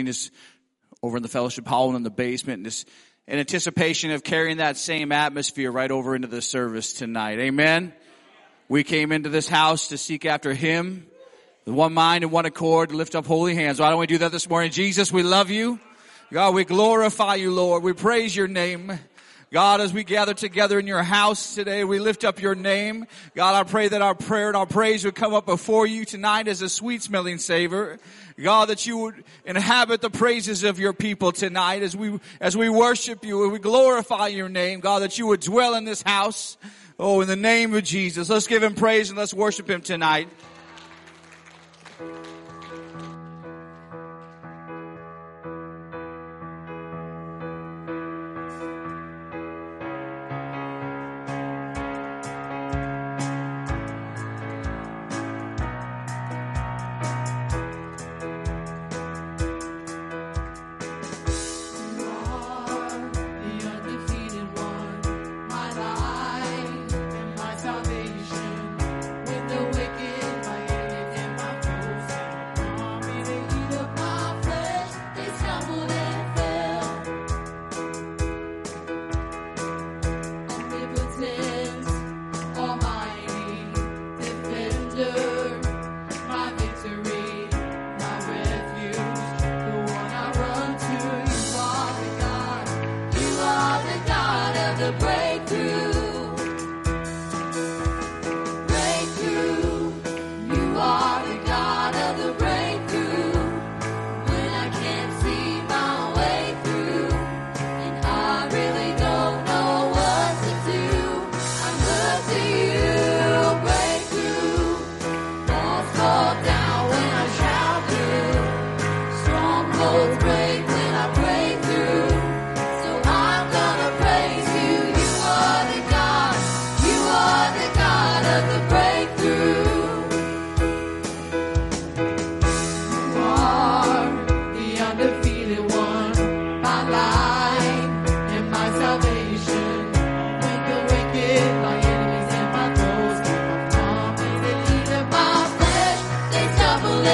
just over in the fellowship hall and in the basement and just in anticipation of carrying that same atmosphere right over into the service tonight. Amen. We came into this house to seek after Him, with one mind and one accord, to lift up holy hands. Why don't we do that this morning? Jesus, we love you. God, we glorify you, Lord. We praise your name. God, as we gather together in your house today, we lift up your name. God, I pray that our prayer and our praise would come up before you tonight as a sweet smelling savor. God, that you would inhabit the praises of your people tonight as we, as we worship you and we glorify your name. God, that you would dwell in this house. Oh, in the name of Jesus. Let's give him praise and let's worship him tonight.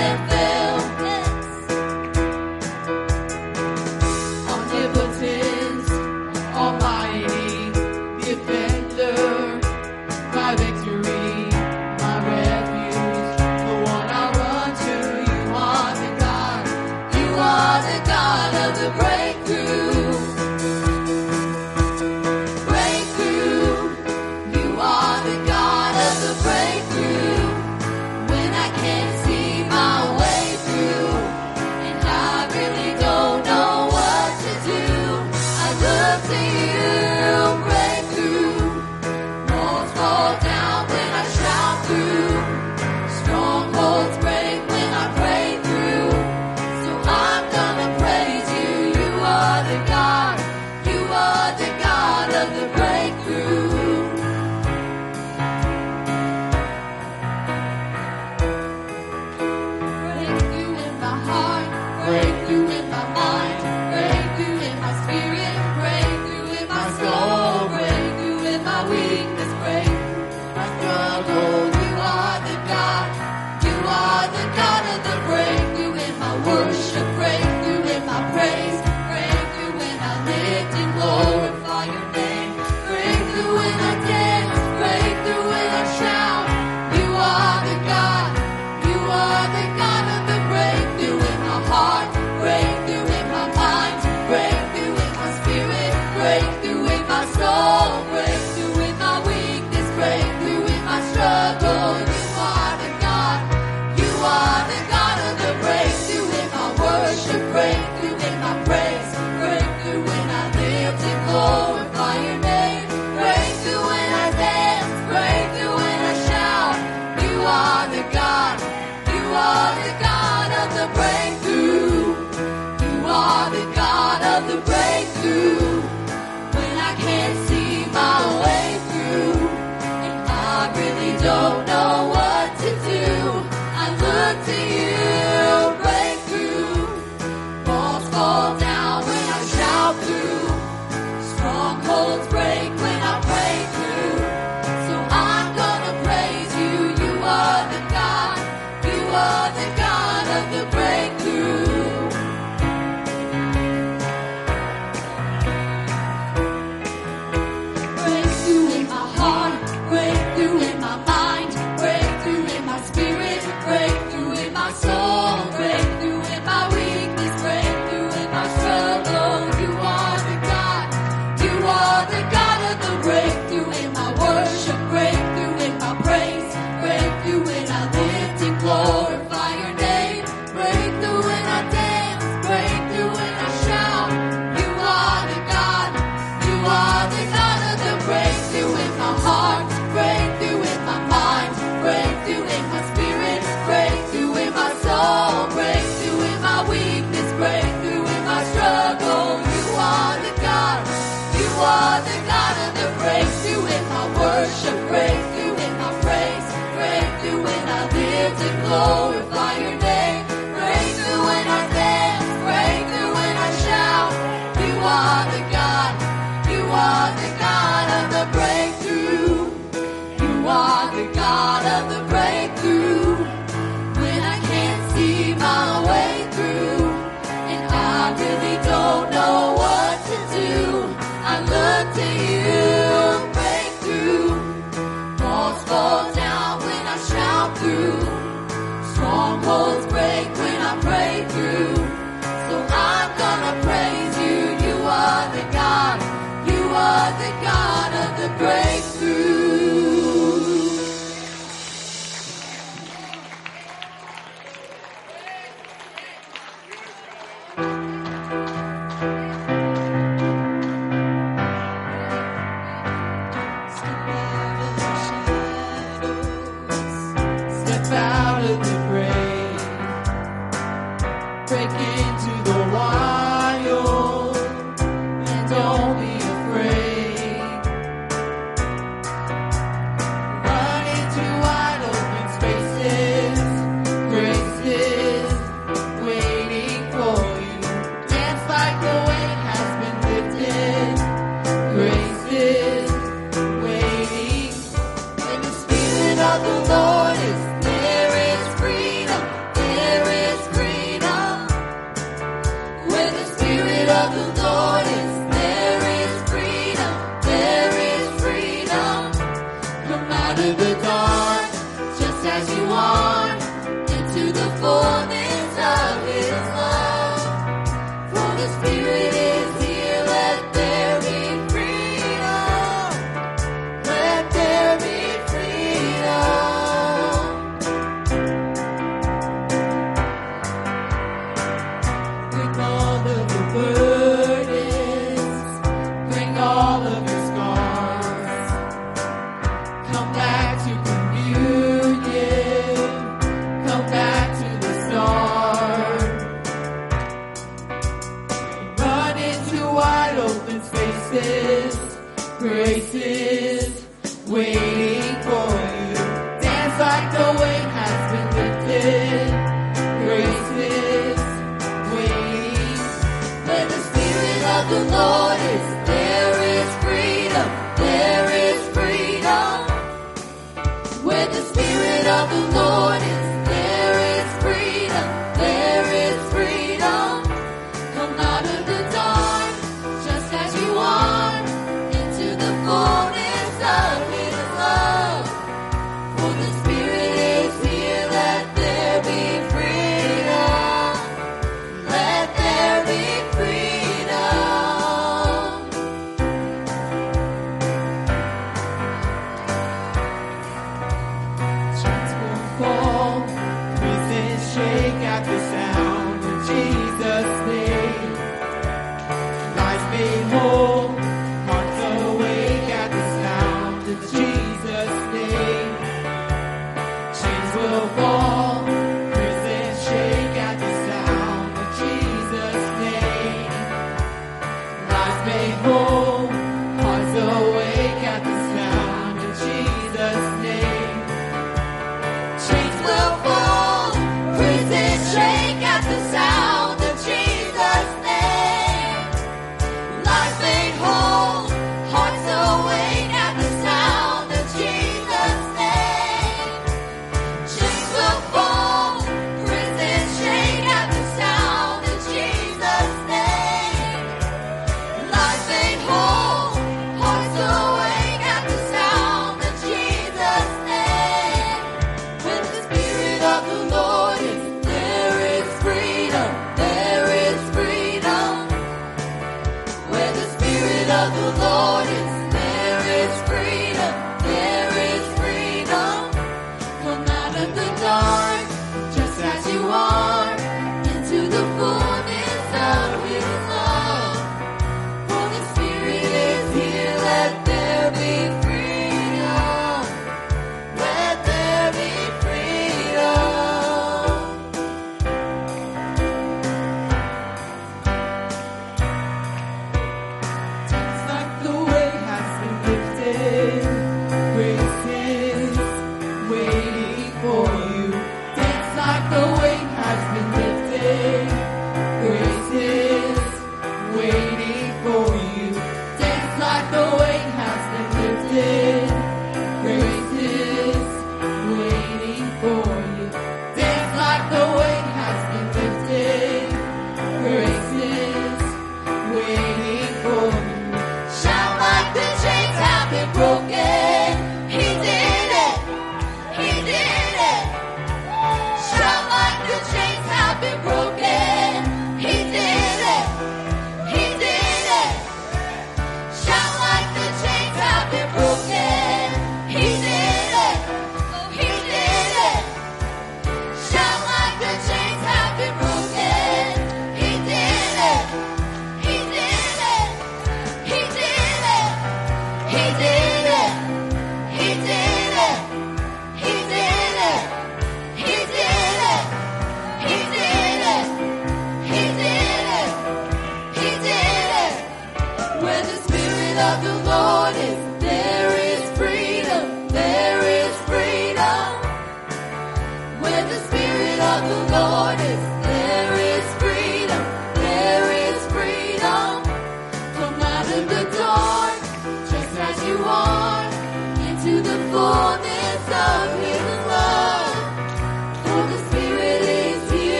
live. dores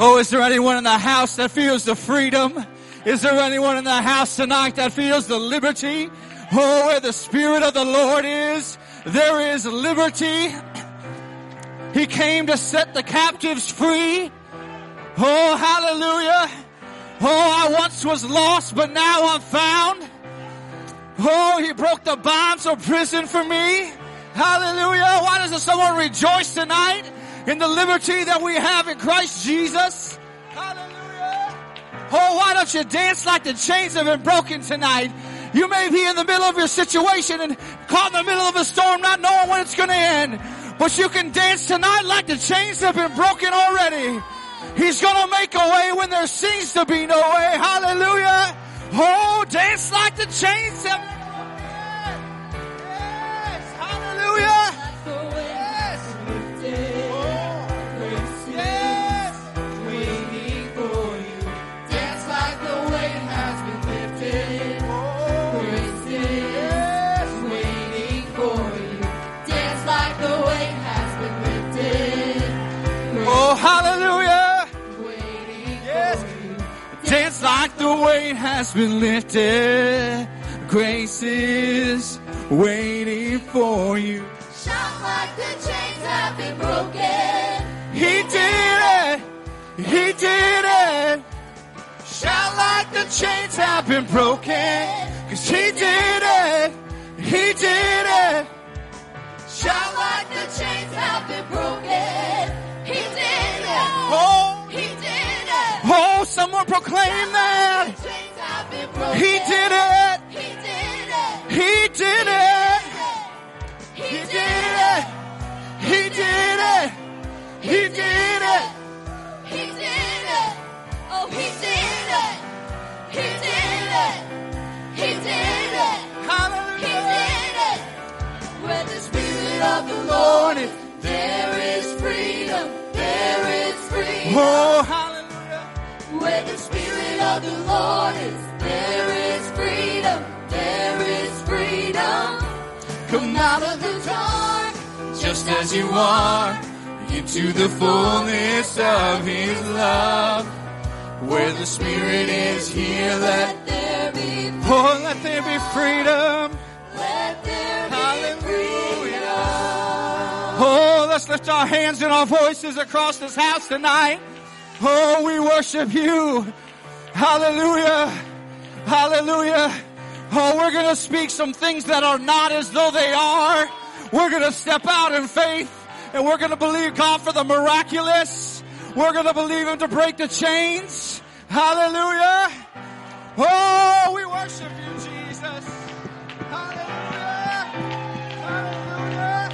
Oh, is there anyone in the house that feels the freedom? Is there anyone in the house tonight that feels the liberty? Oh, where the Spirit of the Lord is, there is liberty. He came to set the captives free. Oh, hallelujah. Oh, I once was lost, but now I'm found. Oh, he broke the bonds of prison for me. Hallelujah. Why doesn't someone rejoice tonight in the liberty that we have in Christ Jesus? Hallelujah. Oh, why don't you dance like the chains have been broken tonight? You may be in the middle of your situation and caught in the middle of a storm, not knowing when it's going to end. But you can dance tonight like the chains have been broken already. He's going to make a way when there seems to be no way. Hallelujah. Oh, dance like the chains have. Yes. Hallelujah. Dance like the weight has been lifted. Grace is waiting for you. Shout like the chains have been broken. He did it. He did it. Shout like the chains have been broken. Cause he did it. He did it. Shout like the chains have been broken. He did it. Oh, someone proclaim that. The chains have been broken. He did it. He did it. He did it. He did it. He did it. He did it. Of the Lord is, there is freedom. There is freedom. Come out of the dark, Just as you are, into the fullness of His love. Where the Spirit is here, let, there be, oh, let there be freedom. let there be Hallelujah. freedom. Oh, let's lift our hands and our voices across this house tonight. Oh, we worship you. Hallelujah. Hallelujah. Oh, we're going to speak some things that are not as though they are. We're going to step out in faith and we're going to believe God for the miraculous. We're going to believe Him to break the chains. Hallelujah. Oh, we worship you, Jesus. Hallelujah. Hallelujah.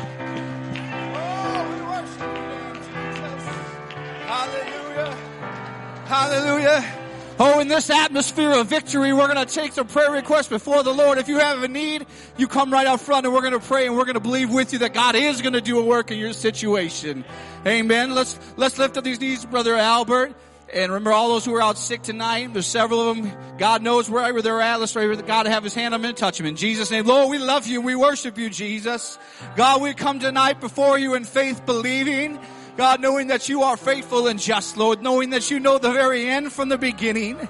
Oh, we worship you, Jesus. Hallelujah. Hallelujah. Oh, in this atmosphere of victory, we're going to take some prayer requests before the Lord. If you have a need, you come right up front and we're going to pray and we're going to believe with you that God is going to do a work in your situation. Amen. Let's, let's lift up these knees, Brother Albert. And remember all those who are out sick tonight. There's several of them. God knows wherever they're at. Let's pray for God have his hand on them and touch them. In Jesus' name, Lord, we love you. We worship you, Jesus. God, we come tonight before you in faith believing. God, knowing that you are faithful and just, Lord, knowing that you know the very end from the beginning.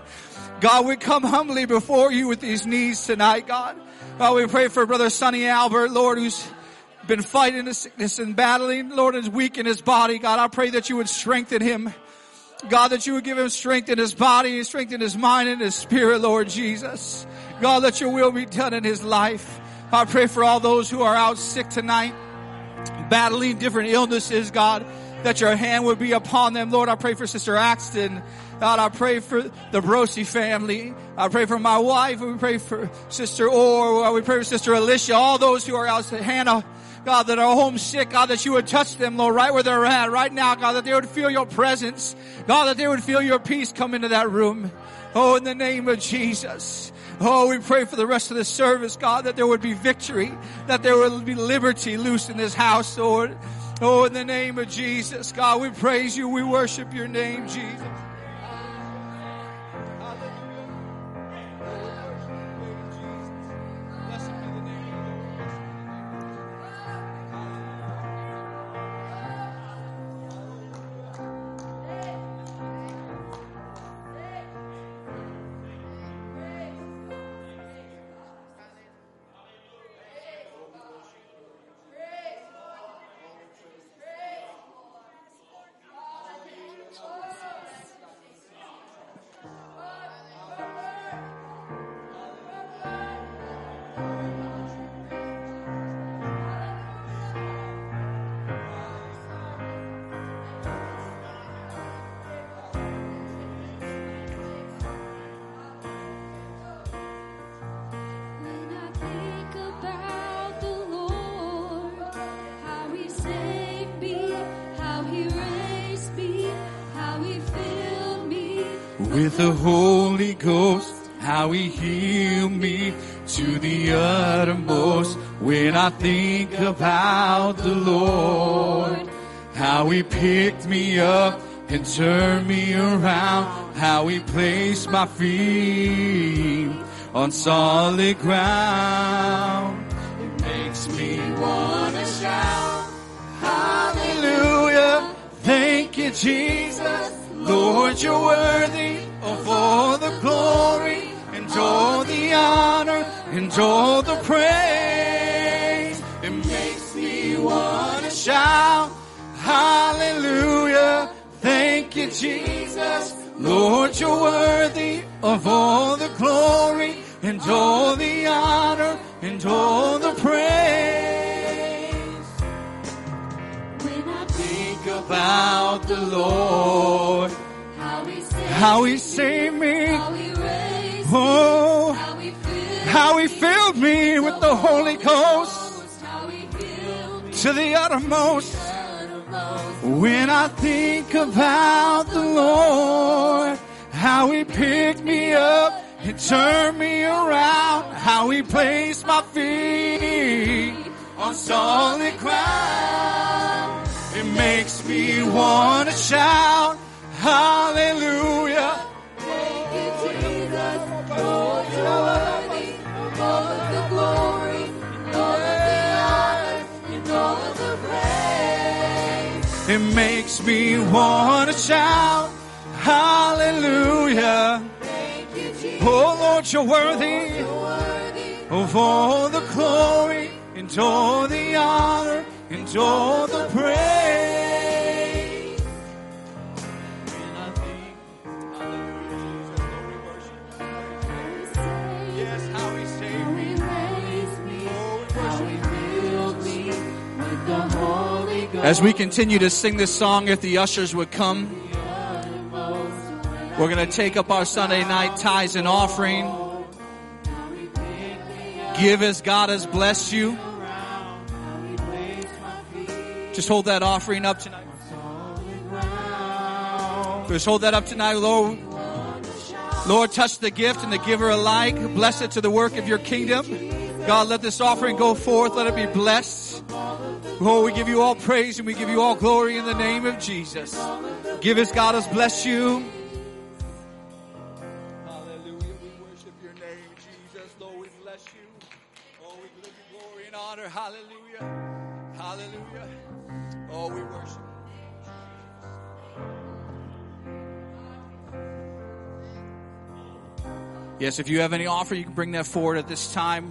God, we come humbly before you with these knees tonight, God. God, we pray for Brother Sonny Albert, Lord, who's been fighting the sickness and battling, Lord, is weak in his body. God, I pray that you would strengthen him. God, that you would give him strength in his body, strength in his mind and his spirit, Lord Jesus. God, let your will be done in his life. I pray for all those who are out sick tonight, battling different illnesses, God, that your hand would be upon them. Lord, I pray for Sister Axton. God, I pray for the Brosi family. I pray for my wife. We pray for Sister Orr. We pray for Sister Alicia. All those who are out, Hannah. God, that are homesick, God, that you would touch them, Lord, right where they're at, right now, God, that they would feel your presence. God, that they would feel your peace come into that room. Oh, in the name of Jesus. Oh, we pray for the rest of the service, God, that there would be victory, that there would be liberty loose in this house, Lord. Oh, in the name of Jesus, God, we praise you. We worship your name, Jesus. Placed my feet on solid ground. It makes me wanna shout, Hallelujah. Thank you, Jesus. Lord, you're worthy of all the glory and all the honor and all the praise. It makes me wanna shout, Hallelujah. Thank you, Jesus. Lord, you're worthy of all the glory and all the honor and all the praise. When I Think about the Lord, how he saved, how he saved me, how he raised, oh, how he filled, how he filled me with the Holy Ghost how me to the uttermost. When I think about the Lord, how He picked me up and turned me around, how He placed my feet on solid ground, it makes me want to shout, Hallelujah. Thank you, Jesus. Lord, you're worthy It makes me want to shout, Hallelujah. You. Oh Lord, you're worthy. You're worthy. of all the glory and all the honor and all the praise. As we continue to sing this song, if the ushers would come, we're going to take up our Sunday night tithes and offering. Give as God has blessed you. Just hold that offering up tonight. Just hold that up tonight, Lord. Lord, touch the gift and the giver alike. Bless it to the work of your kingdom. God, let this offering go forth. Let it be blessed. Oh, we give you all praise and we give you all glory in the name of Jesus. Give us, God has bless you. Hallelujah. We worship your name, Jesus. Lord, we bless you. Oh, we give you glory and honor. Hallelujah. Hallelujah. Oh, we worship. Yes, if you have any offer, you can bring that forward at this time.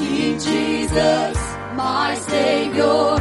King Jesus, my Savior,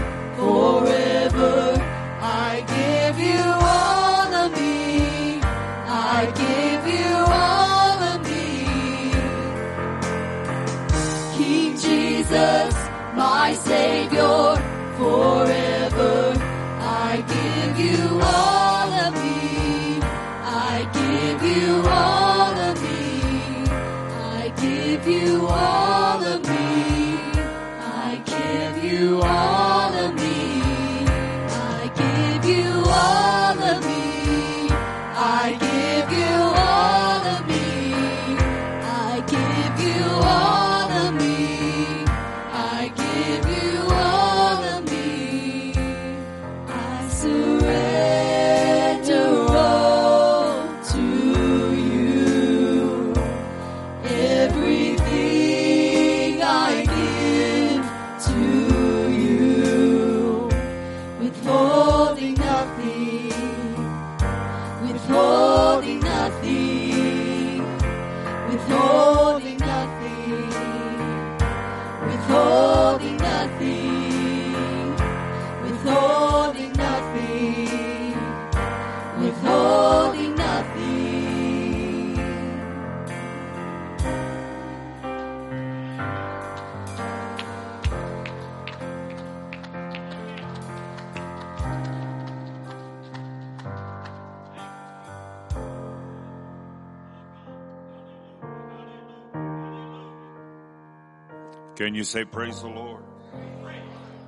Can you say praise the Lord?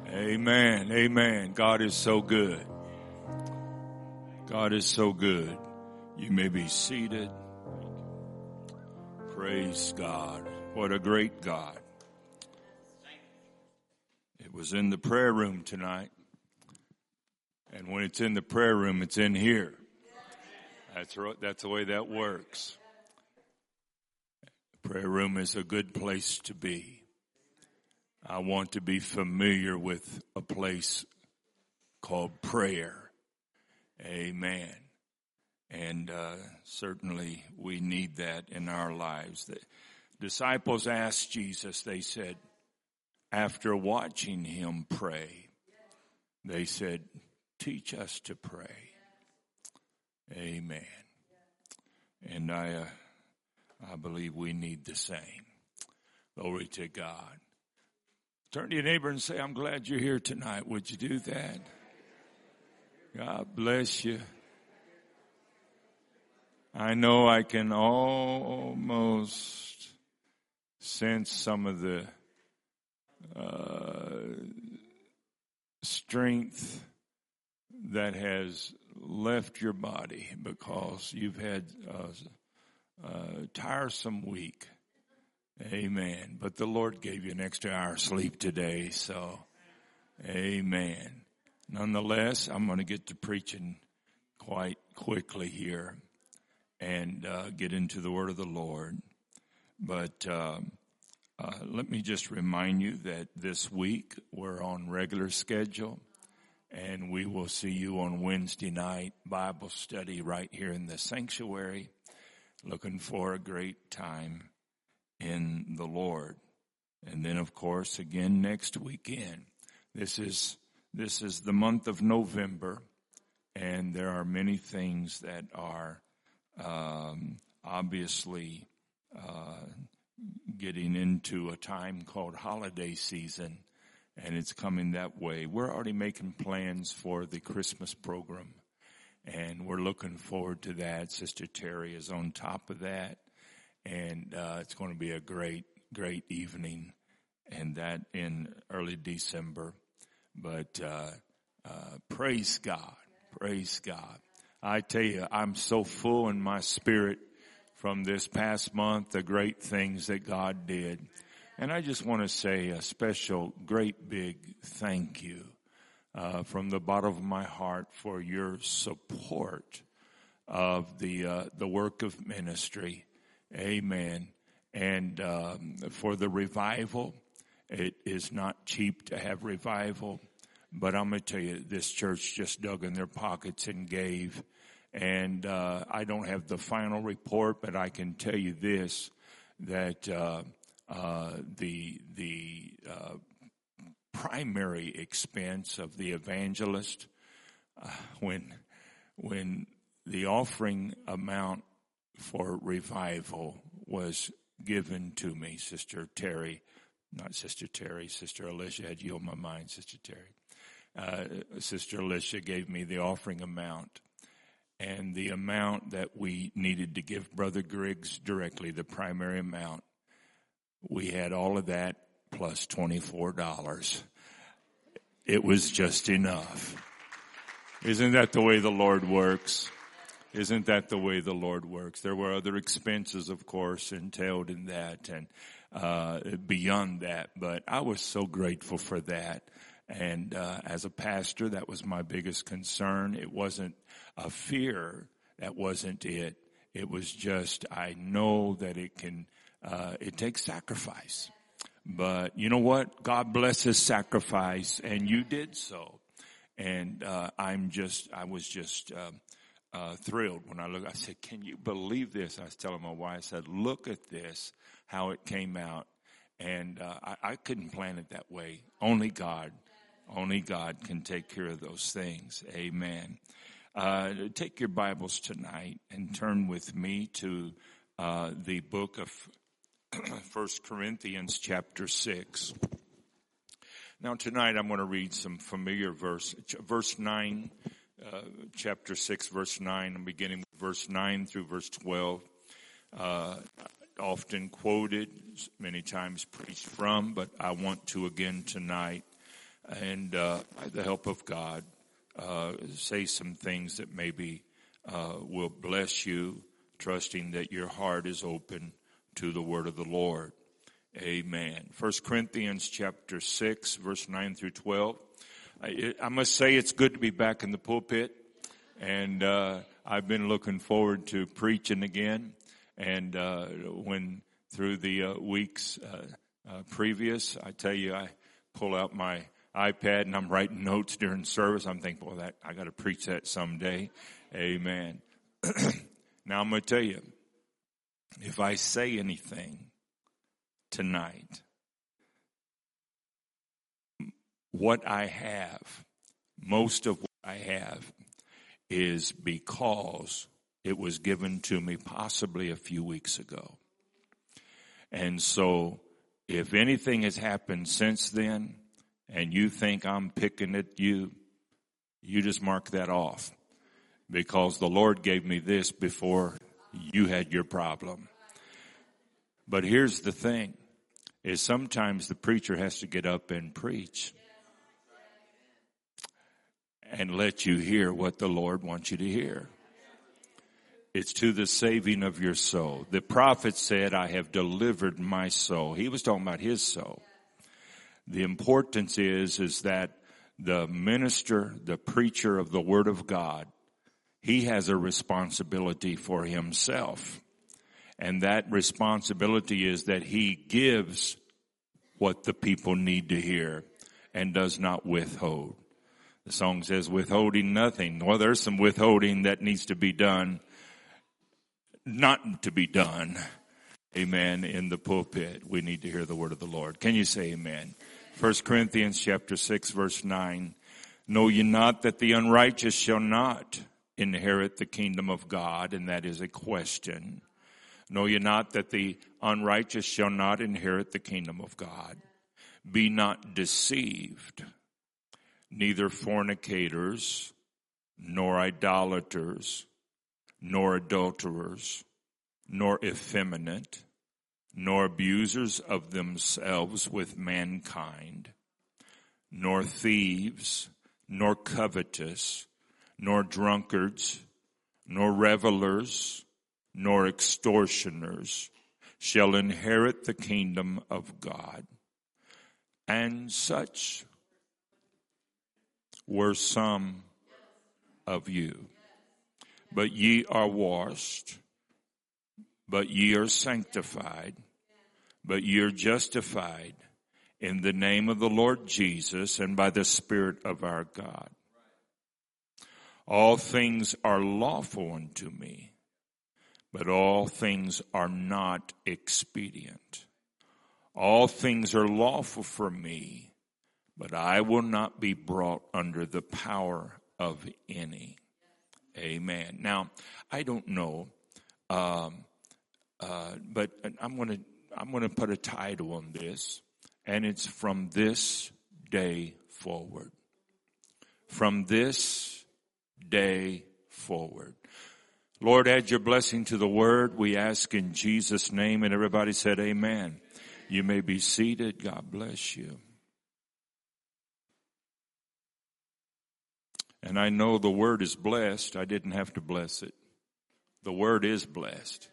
Amen. Amen. God is so good. God is so good. You may be seated. Praise God. What a great God. It was in the prayer room tonight. And when it's in the prayer room, it's in here. That's right. That's the way that works. The prayer room is a good place to be. I want to be familiar with a place called prayer. Amen. And uh, certainly we need that in our lives. The disciples asked Jesus, they said, after watching him pray, they said, teach us to pray. Amen. And I, uh, I believe we need the same. Glory to God. Turn to your neighbor and say, I'm glad you're here tonight. Would you do that? God bless you. I know I can almost sense some of the uh, strength that has left your body because you've had a, a tiresome week. Amen. But the Lord gave you an extra hour sleep today, so amen. Nonetheless, I'm going to get to preaching quite quickly here and uh, get into the word of the Lord. But um, uh, let me just remind you that this week we're on regular schedule and we will see you on Wednesday night Bible study right here in the sanctuary. Looking for a great time in the Lord. And then of course again next weekend. This is, this is the month of November and there are many things that are, um, obviously, uh, getting into a time called holiday season and it's coming that way. We're already making plans for the Christmas program and we're looking forward to that. Sister Terry is on top of that and uh, it's going to be a great, great evening, and that in early December. But uh, uh, praise God, praise God. I tell you, I'm so full in my spirit from this past month, the great things that God did. And I just want to say a special, great big thank you uh, from the bottom of my heart for your support of the uh, the work of ministry. Amen. And um, for the revival, it is not cheap to have revival, but I'm going to tell you, this church just dug in their pockets and gave. And uh, I don't have the final report, but I can tell you this: that uh, uh, the the uh, primary expense of the evangelist uh, when when the offering amount for revival was given to me, Sister Terry, not Sister Terry, Sister Alicia had you on my mind, Sister Terry. Uh, Sister Alicia gave me the offering amount and the amount that we needed to give Brother Griggs directly, the primary amount. We had all of that plus $24. It was just enough. Isn't that the way the Lord works? Isn't that the way the Lord works? There were other expenses, of course, entailed in that and uh, beyond that, but I was so grateful for that. And uh, as a pastor, that was my biggest concern. It wasn't a fear. That wasn't it. It was just I know that it can. Uh, it takes sacrifice. But you know what? God blesses sacrifice, and you did so. And uh, I'm just, I was just uh, thrilled when I look. I said, "Can you believe this?" I was telling my wife, I said, "Look at this, how it came out." And uh, I, I couldn't plan it that way. Only God, only God can take care of those things. Amen. Uh, take your Bibles tonight and turn with me to uh, the book of First Corinthians chapter 6. Now tonight I'm going to read some familiar verse, verse 9, chapter 6, verse 9. I'm beginning with verse 9 through verse 12. Uh, often quoted, many times preached from, but I want to again tonight, and uh, by the help of God, uh, say some things that maybe uh, will bless you, trusting that your heart is open to the word of the Lord. Amen. First Corinthians chapter 6 verse 9 through 12. I, I must say it's good to be back in the pulpit and, uh, I've been looking forward to preaching again. And, uh, when through the uh, weeks, uh, uh, previous, I tell you, I pull out my iPad and I'm writing notes during service. I'm thinking, well, that, I got to preach that someday. Amen. now I'm going to tell you, if I say anything tonight, what I have, most of what I have is because it was given to me possibly a few weeks ago. And so if anything has happened since then and you think I'm picking at you, you just mark that off because the Lord gave me this before you had your problem. But here's the thing is sometimes the preacher has to get up and preach and let you hear what the Lord wants you to hear. It's to the saving of your soul. The prophet said, I have delivered my soul. He was talking about his soul. The importance is, is that the minister, the preacher of the word of God he has a responsibility for himself. And that responsibility is that he gives what the people need to hear and does not withhold. The song says withholding nothing. Well, there's some withholding that needs to be done, not to be done. Amen. In the pulpit, we need to hear the word of the Lord. Can you say amen? First Corinthians chapter 6 verse 9. Know ye not that the unrighteous shall not inherit the kingdom of God? And that is a question. Know ye not that the unrighteous shall not inherit the kingdom of God? Be not deceived. Neither fornicators, nor idolaters, nor adulterers, nor effeminate, nor abusers of themselves with mankind, nor thieves, nor covetous, nor drunkards, nor revelers, nor extortioners shall inherit the kingdom of God. And such were some of you. But ye are washed, but ye are sanctified, but ye are justified in the name of the Lord Jesus and by the Spirit of our God. All things are lawful unto me, but all things are not expedient. All things are lawful for me, but I will not be brought under the power of any. Amen. Now, I don't know, um, uh, but I'm going to I'm going to put a title on this, and it's from this day forward. From this day forward. Lord, add your blessing to the word. We ask in Jesus' name, and everybody said, Amen. You may be seated. God bless you. And I know the word is blessed. I didn't have to bless it. The word is blessed.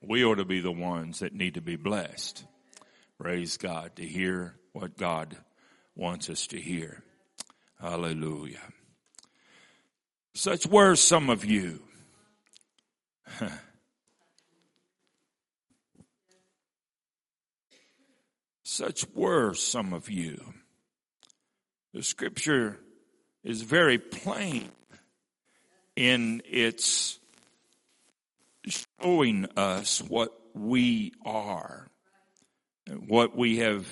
We ought to be the ones that need to be blessed. Praise God to hear what God wants us to hear. Hallelujah. Such were some of you. Such were some of you. The scripture is very plain in its showing us what we are, what we have,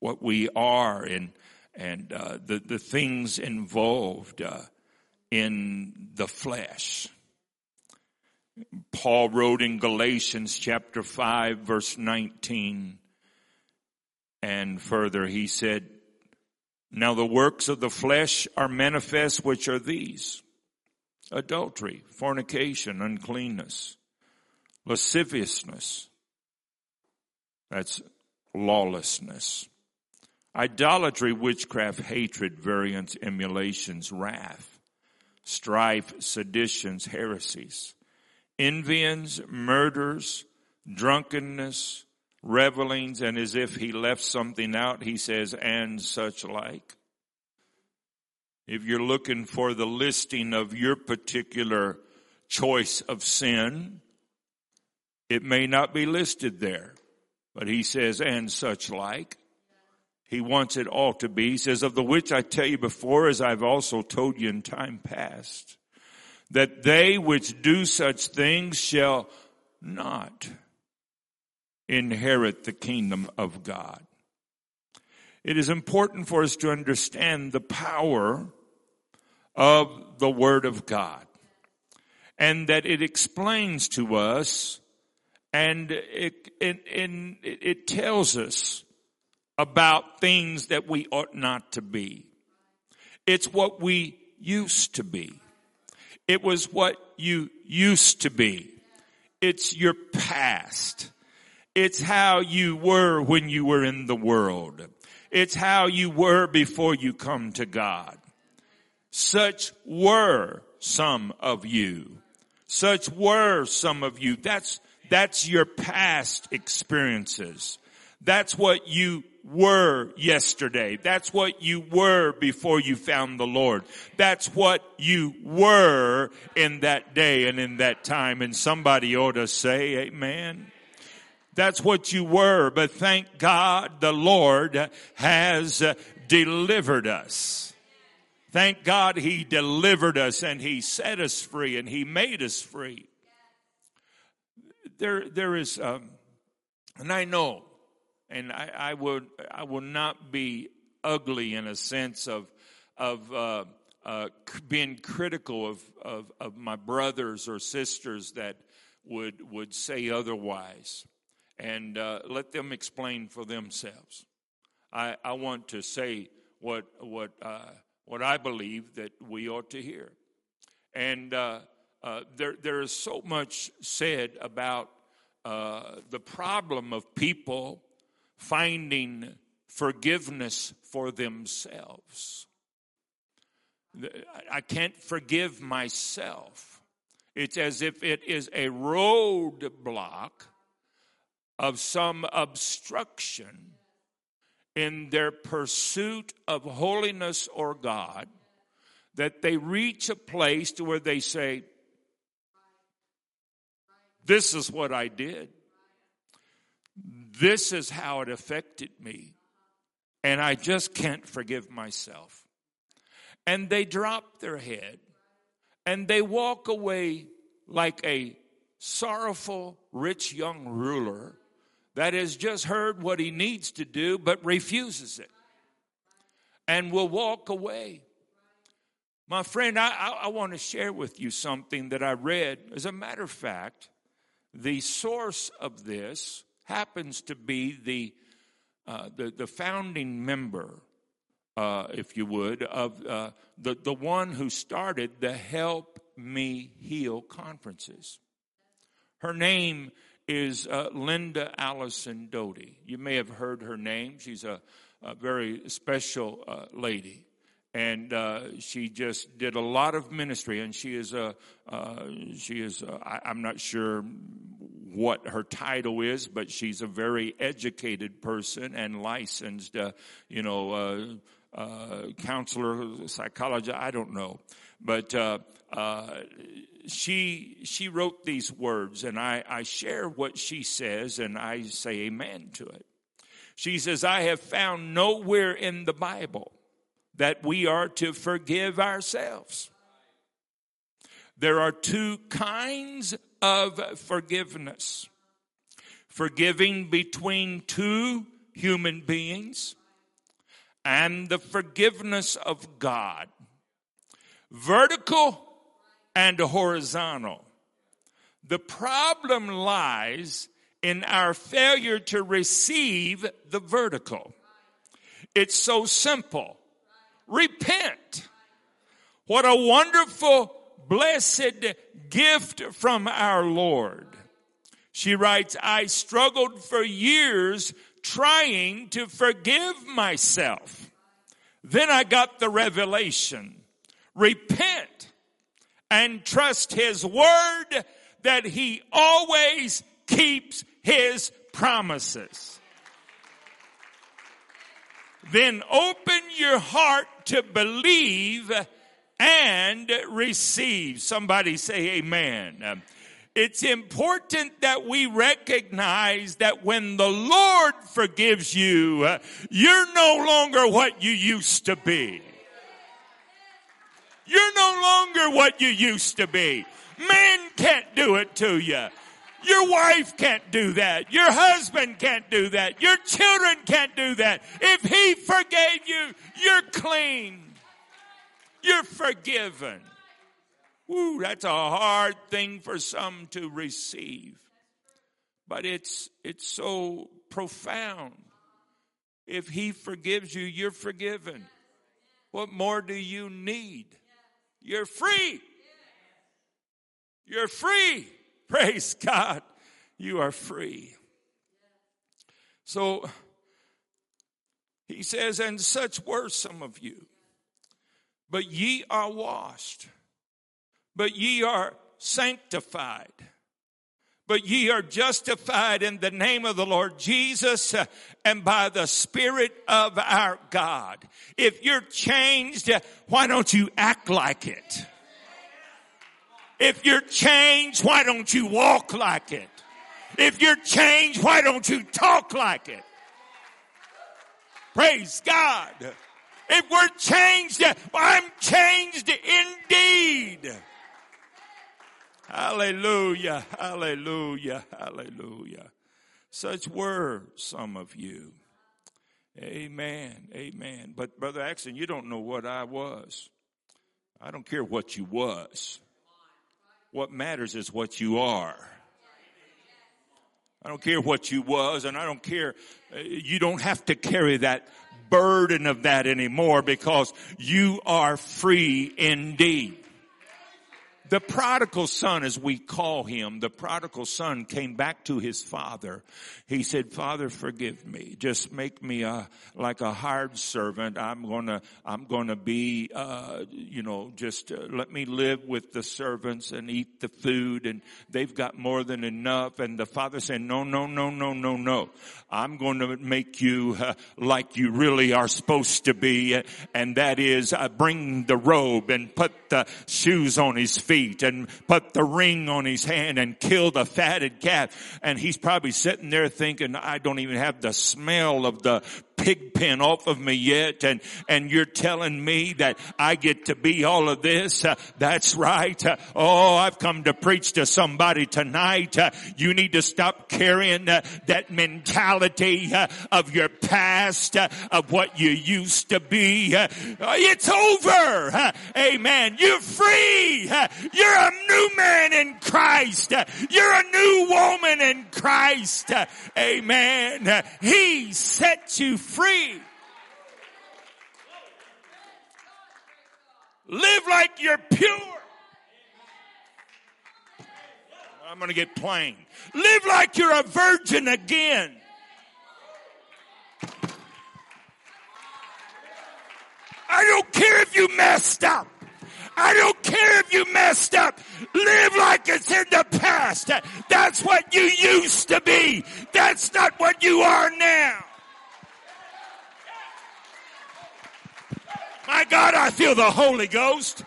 what we are, and and uh, the the things involved uh, in the flesh. Paul wrote in Galatians chapter 5 verse 19 and further he said, now the works of the flesh are manifest, which are these. Adultery, fornication, uncleanness, lasciviousness. That's lawlessness. Idolatry, witchcraft, hatred, variance, emulations, wrath, strife, seditions, heresies, envyings, murders, drunkenness, revelings, and as if he left something out, he says, and such like. If you're looking for the listing of your particular choice of sin, it may not be listed there, but he says, and such like. He wants it all to be. He says, of the which I tell you before, as I've also told you in time past, that they which do such things shall not inherit the kingdom of God. It is important for us to understand the power of the Word of God and that it explains to us and it, it, it, it tells us about things that we ought not to be. It's what we used to be. It was what you used to be. It's your past. It's how you were when you were in the world. It's how you were before you come to God. Such were some of you. Such were some of you. That's, that's your past experiences. That's what you were yesterday. That's what you were before you found the Lord. That's what you were in that day and in that time. And somebody ought to say, Amen. That's what you were, but thank God the Lord has delivered us. Thank God He delivered us and He set us free and He made us free. There, there is, um, and I know, and I, I would, I will not be ugly in a sense of, of uh, uh, being critical of, of, of my brothers or sisters that would would say otherwise and uh, let them explain for themselves. I, I want to say what what uh, what I believe that we ought to hear, and uh, uh there there is so much said about uh, the problem of people finding forgiveness for themselves. I can't forgive myself. It's as if it is a roadblock of some obstruction in their pursuit of holiness or God that they reach a place to where they say, This is what I did. This is how it affected me. And I just can't forgive myself. And they drop their head and they walk away like a sorrowful, rich young ruler that has just heard what he needs to do but refuses it and will walk away. My friend, I, I, I want to share with you something that I read. As a matter of fact, the source of this happens to be the, uh, the, the, founding member, uh, if you would, of uh, the, the one who started the Help Me Heal conferences. Her name is uh, Linda Allison Doty. You may have heard her name. She's a, a very special uh, lady and uh, she just did a lot of ministry. And she is a uh, she is a, I, I'm not sure what her title is, but she's a very educated person and licensed, uh, you know, uh, uh, counselor, psychologist. I don't know, but uh, she she wrote these words, and I, I share what she says, and I say amen to it. She says, "I have found nowhere in the Bible." that we are to forgive ourselves. There are two kinds of forgiveness forgiving between two human beings and the forgiveness of God. Vertical and horizontal. The problem lies in our failure to receive the vertical. It's so simple repent. What a wonderful, blessed gift from our Lord. She writes, I struggled for years trying to forgive myself. Then I got the revelation. Repent and trust His word that He always keeps His promises. Then open your heart to believe and receive. Somebody say amen. It's important that we recognize that when the Lord forgives you, you're no longer what you used to be. You're no longer what you used to be. Man can't do it to you. Your wife can't do that. Your husband can't do that. Your children can't do that. If he forgave you, you're clean. You're forgiven. Woo, that's a hard thing for some to receive. But it's, it's so profound. If he forgives you, you're forgiven. What more do you need? You're free. You're free. Praise God. You are free. So he says, and such were some of you. But ye are washed, but ye are sanctified, but ye are justified in the name of the Lord Jesus uh, and by the Spirit of our God. If you're changed, uh, why don't you act like it? If you're changed, why don't you walk like it? If you're changed, why don't you talk like it? Praise God. If we're changed, I'm changed indeed. Hallelujah, hallelujah, hallelujah. Such were some of you. Amen, amen. But Brother Axton, you don't know what I was. I don't care what you was. What matters is what you are. I don't care what you was and I don't care. Uh, you don't have to carry that burden of that anymore because you are free indeed. The prodigal son, as we call him, the prodigal son came back to his father. He said, Father, forgive me. Just make me a, like a hired servant. I'm gonna, I'm gonna be, uh, you know, just uh, let me live with the servants and eat the food and they've got more than enough. And the father said, no, no, no, no, no, no. I'm to make you uh, like you really are supposed to be. And that is, uh, bring the robe and put the shoes on his feet and put the ring on his hand and kill the fatted calf. And he's probably sitting there thinking, I don't even have the smell of the pig pen off of me yet and, and you're telling me that I get to be all of this. Uh, that's right. Uh, oh, I've come to preach to somebody tonight. Uh, you need to stop carrying uh, that mentality uh, of your past, uh, of what you used to be. it's over. amen. You're free. you're a new man in Christ. you're a new woman in Christ. amen. he set you free. Live like you're pure. I'm going to get plain. Live like you're a virgin again. I don't care if you messed up. I don't care if you messed up. Live like it's in the past. That's what you used to be. That's not what you are now. My God, I feel the Holy Ghost.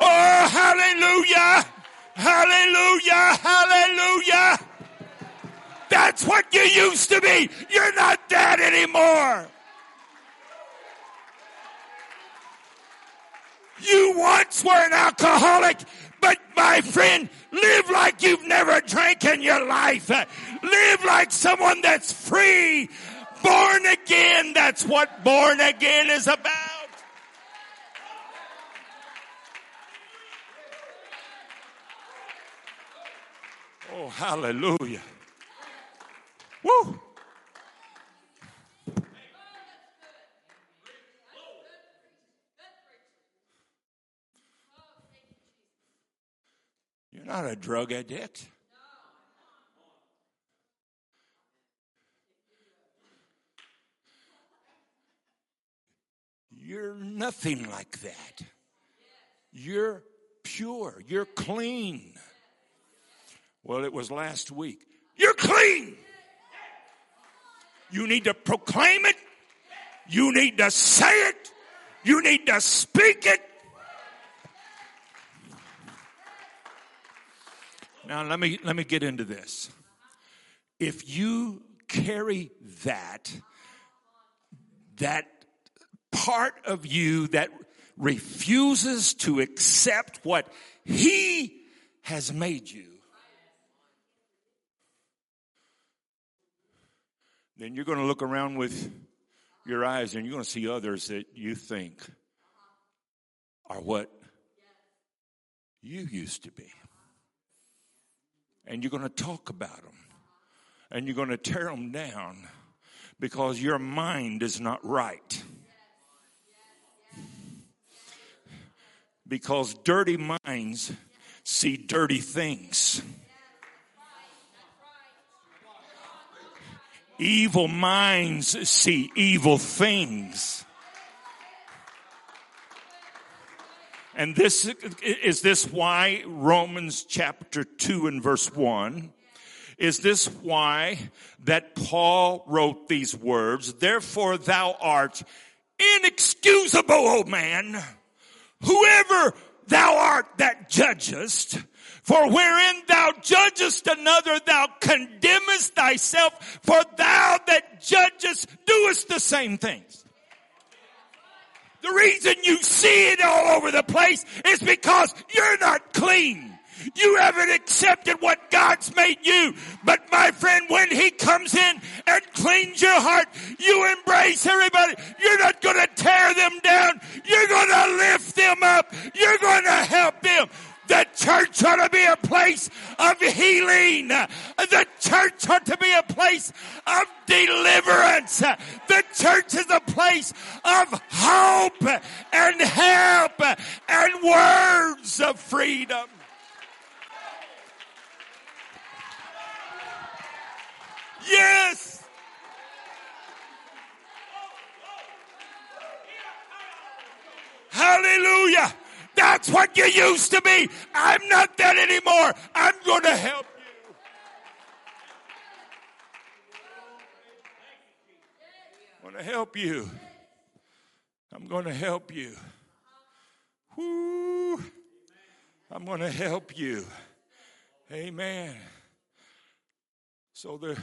Oh, hallelujah. Hallelujah. Hallelujah. That's what you used to be. You're not that anymore. You once were an alcoholic, but my friend, live like you've never drank in your life. Live like someone that's free born again. That's what born again is about. Oh, hallelujah. Woo. You're not a drug addict. You're nothing like that. You're pure. You're clean. Well, it was last week. You're clean. You need to proclaim it. You need to say it. You need to speak it. Now let me let me get into this. If you carry that that part of you that refuses to accept what he has made you, then you're going to look around with your eyes and you're going to see others that you think are what you used to be. And you're going to talk about them and you're going to tear them down because your mind is not right. Because dirty minds see dirty things. Evil minds see evil things. And this is this why Romans chapter 2 and verse 1 is this why that Paul wrote these words therefore thou art inexcusable O man whoever thou art that judgest, for wherein thou judgest another, thou condemnest thyself, for thou that judgest doest the same things. The reason you see it all over the place is because you're not clean. You haven't accepted what God's made you. But my friend, when He comes in and cleans your heart, you embrace everybody. You're not going to tear them down. You're going to lift them up. You're going to help them. The church ought to be a place of healing. The church ought to be a place of deliverance. The church is a place of hope and help and words of freedom. Yes. Hallelujah. That's what you used to be. I'm not that anymore. I'm going to help you. I'm going to help you. I'm going to help you. Whoo. I'm going to help you. Amen. So the,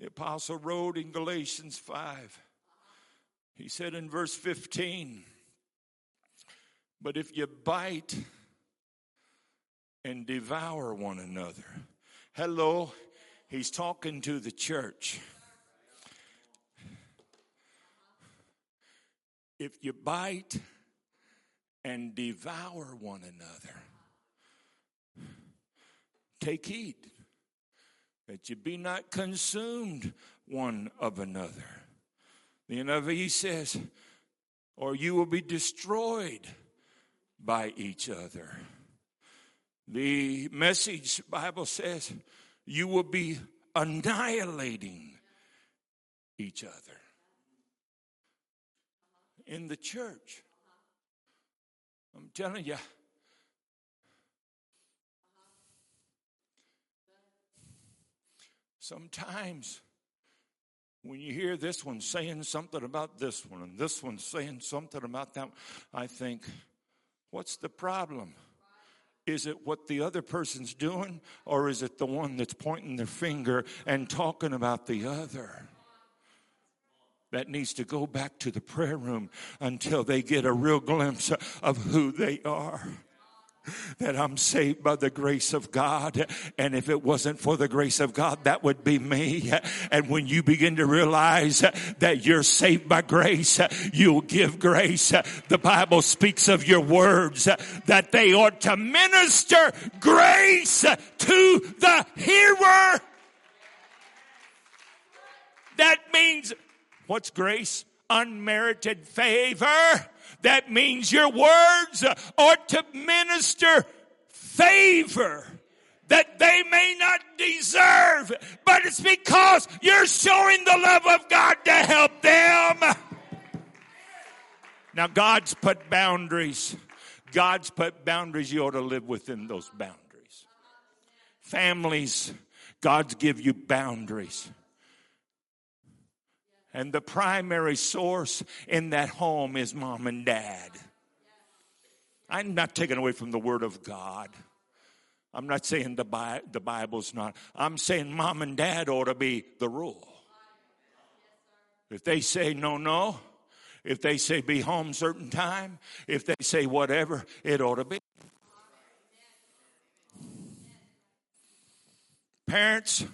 the apostle wrote in Galatians 5. He said in verse 15, but if you bite and devour one another, hello, he's talking to the church. If you bite and devour one another, take heed that you be not consumed one of another. The NIV says, or you will be destroyed by each other. The message Bible says you will be annihilating each other in the church. I'm telling you. Sometimes when you hear this one saying something about this one and this one saying something about that, I think, What's the problem? Is it what the other person's doing, or is it the one that's pointing their finger and talking about the other? That needs to go back to the prayer room until they get a real glimpse of who they are that I'm saved by the grace of God. And if it wasn't for the grace of God, that would be me. And when you begin to realize that you're saved by grace, you'll give grace. The Bible speaks of your words that they ought to minister grace to the hearer. That means what's grace? Unmerited favor that means your words are to minister favor that they may not deserve, but it's because you're showing the love of God to help them. Now, God's put boundaries. God's put boundaries. You ought to live within those boundaries. Families, God's give you boundaries. And the primary source in that home is mom and dad. I'm not taking away from the Word of God. I'm not saying the, Bi- the Bible's not. I'm saying mom and dad ought to be the rule. If they say no, no, if they say be home certain time, if they say whatever, it ought to be. Parents,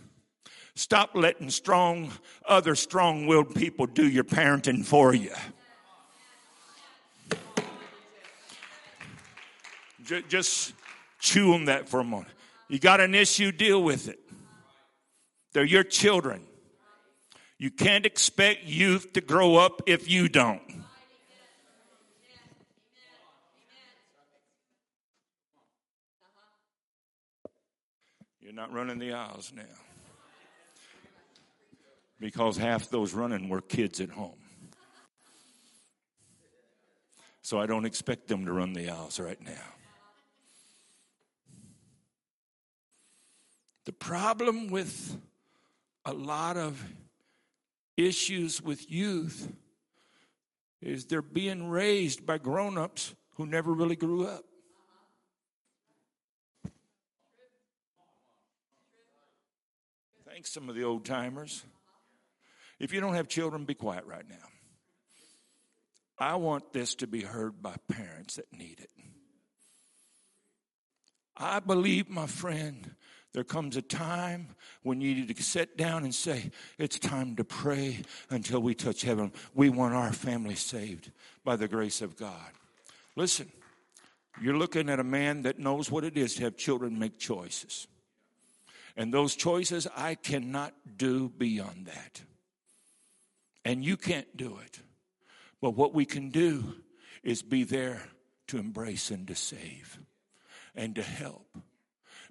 Stop letting strong, other strong willed people do your parenting for you. Just chew on that for a moment. You got an issue, deal with it. They're your children. You can't expect youth to grow up if you don't. You're not running the aisles now because half those running were kids at home. So I don't expect them to run the aisles right now. The problem with a lot of issues with youth is they're being raised by grown ups who never really grew up. Thanks, some of the old timers. If you don't have children, be quiet right now. I want this to be heard by parents that need it. I believe, my friend, there comes a time when you need to sit down and say, It's time to pray until we touch heaven. We want our family saved by the grace of God. Listen, you're looking at a man that knows what it is to have children make choices. And those choices I cannot do beyond that. And you can't do it. But what we can do is be there to embrace and to save and to help.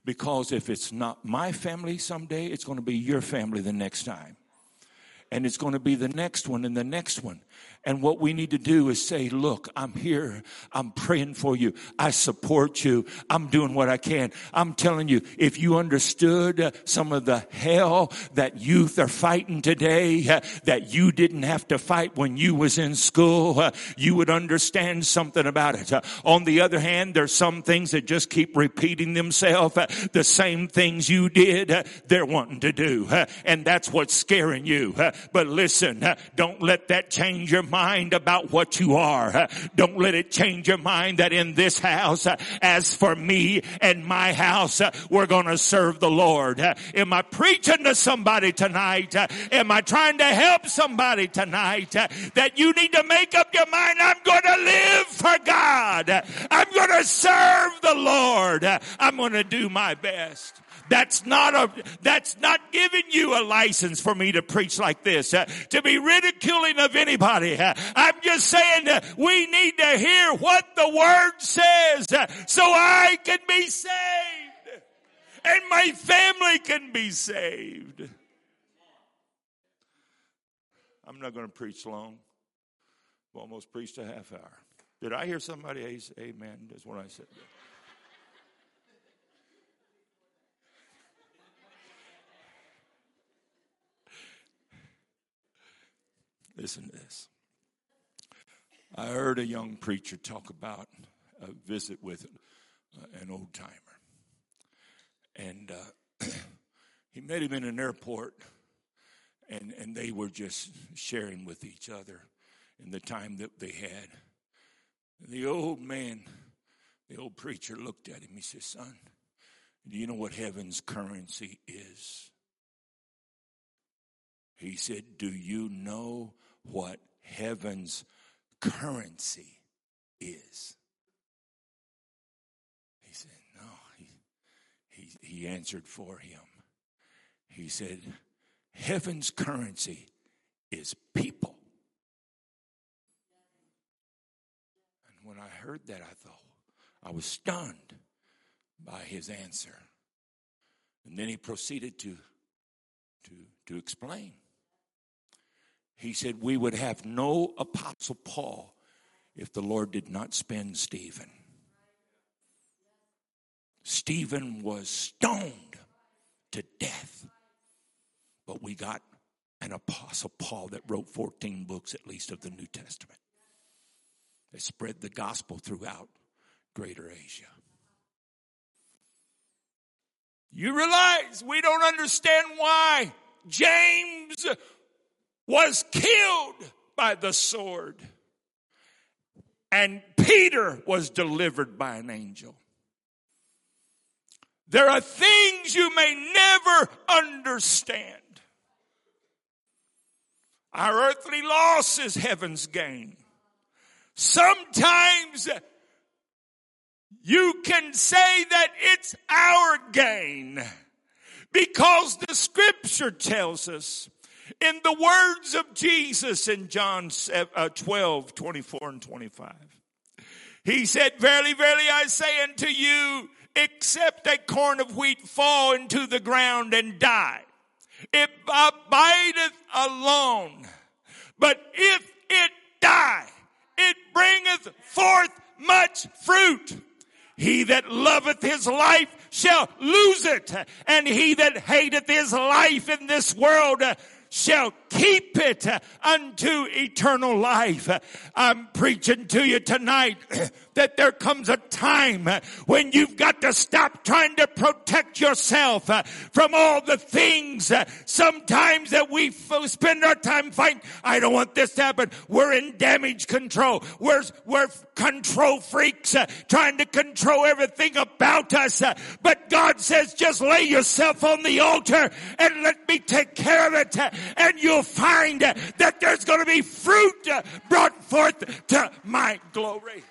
Because if it's not my family someday, it's going to be your family the next time. And it's going to be the next one and the next one. And what we need to do is say, look, I'm here. I'm praying for you. I support you. I'm doing what I can. I'm telling you, if you understood some of the hell that youth are fighting today, that you didn't have to fight when you was in school, you would understand something about it. On the other hand, there's some things that just keep repeating themselves. The same things you did, they're wanting to do. and that's what's scaring you. but listen, don't let that change your mind mind about what you are. Don't let it change your mind that in this house, as for me and my house, we're going to serve the Lord. Am I preaching to somebody tonight? Am I trying to help somebody tonight that you need to make up your mind? I'm going to live for God. I'm going to serve the Lord. I'm going to do my best. That's not a, that's not giving you a license for me to preach like this, uh, to be ridiculing of anybody. Uh, I'm just saying uh, we need to hear what the word says uh, so I can be saved and my family can be saved. I'm not going to preach long. I've almost preached a half hour. Did I hear somebody say amen? That's what I said. Listen to this. I heard a young preacher talk about a visit with uh, an old timer. And uh, he met him in an airport, and, and they were just sharing with each other in the time that they had. The old man, the old preacher looked at him. He said, Son, do you know what heaven's currency is? He said, Do you know what heaven's currency is? He said, No. He, he, he answered for him. He said, Heaven's currency is people. And when I heard that, I thought, I was stunned by his answer. And then he proceeded to, to, to explain. He said, We would have no Apostle Paul if the Lord did not spend Stephen. Stephen was stoned to death. But we got an Apostle Paul that wrote 14 books, at least, of the New Testament, that spread the gospel throughout Greater Asia. You realize we don't understand why James was killed by the sword. And Peter was delivered by an angel. There are things you may never understand. Our earthly loss is heaven's gain. Sometimes you can say that it's our gain because the scripture tells us in the words of Jesus in John uh, 12, 24 and 25. He said, Verily, verily, I say unto you, except a corn of wheat fall into the ground and die, it abideth alone. But if it die, it bringeth forth much fruit. He that loveth his life shall lose it, and he that hateth his life in this world shall keep it unto eternal life. I'm preaching to you tonight that there comes a time when you've got to stop trying to protect yourself from all the things sometimes that we spend our time fighting. I don't want this to happen. We're in damage control. We're, we're control freaks trying to control everything about us. But God says just lay yourself on the altar and let me take care of it and you'll find that there's going to be fruit brought forth to my glory.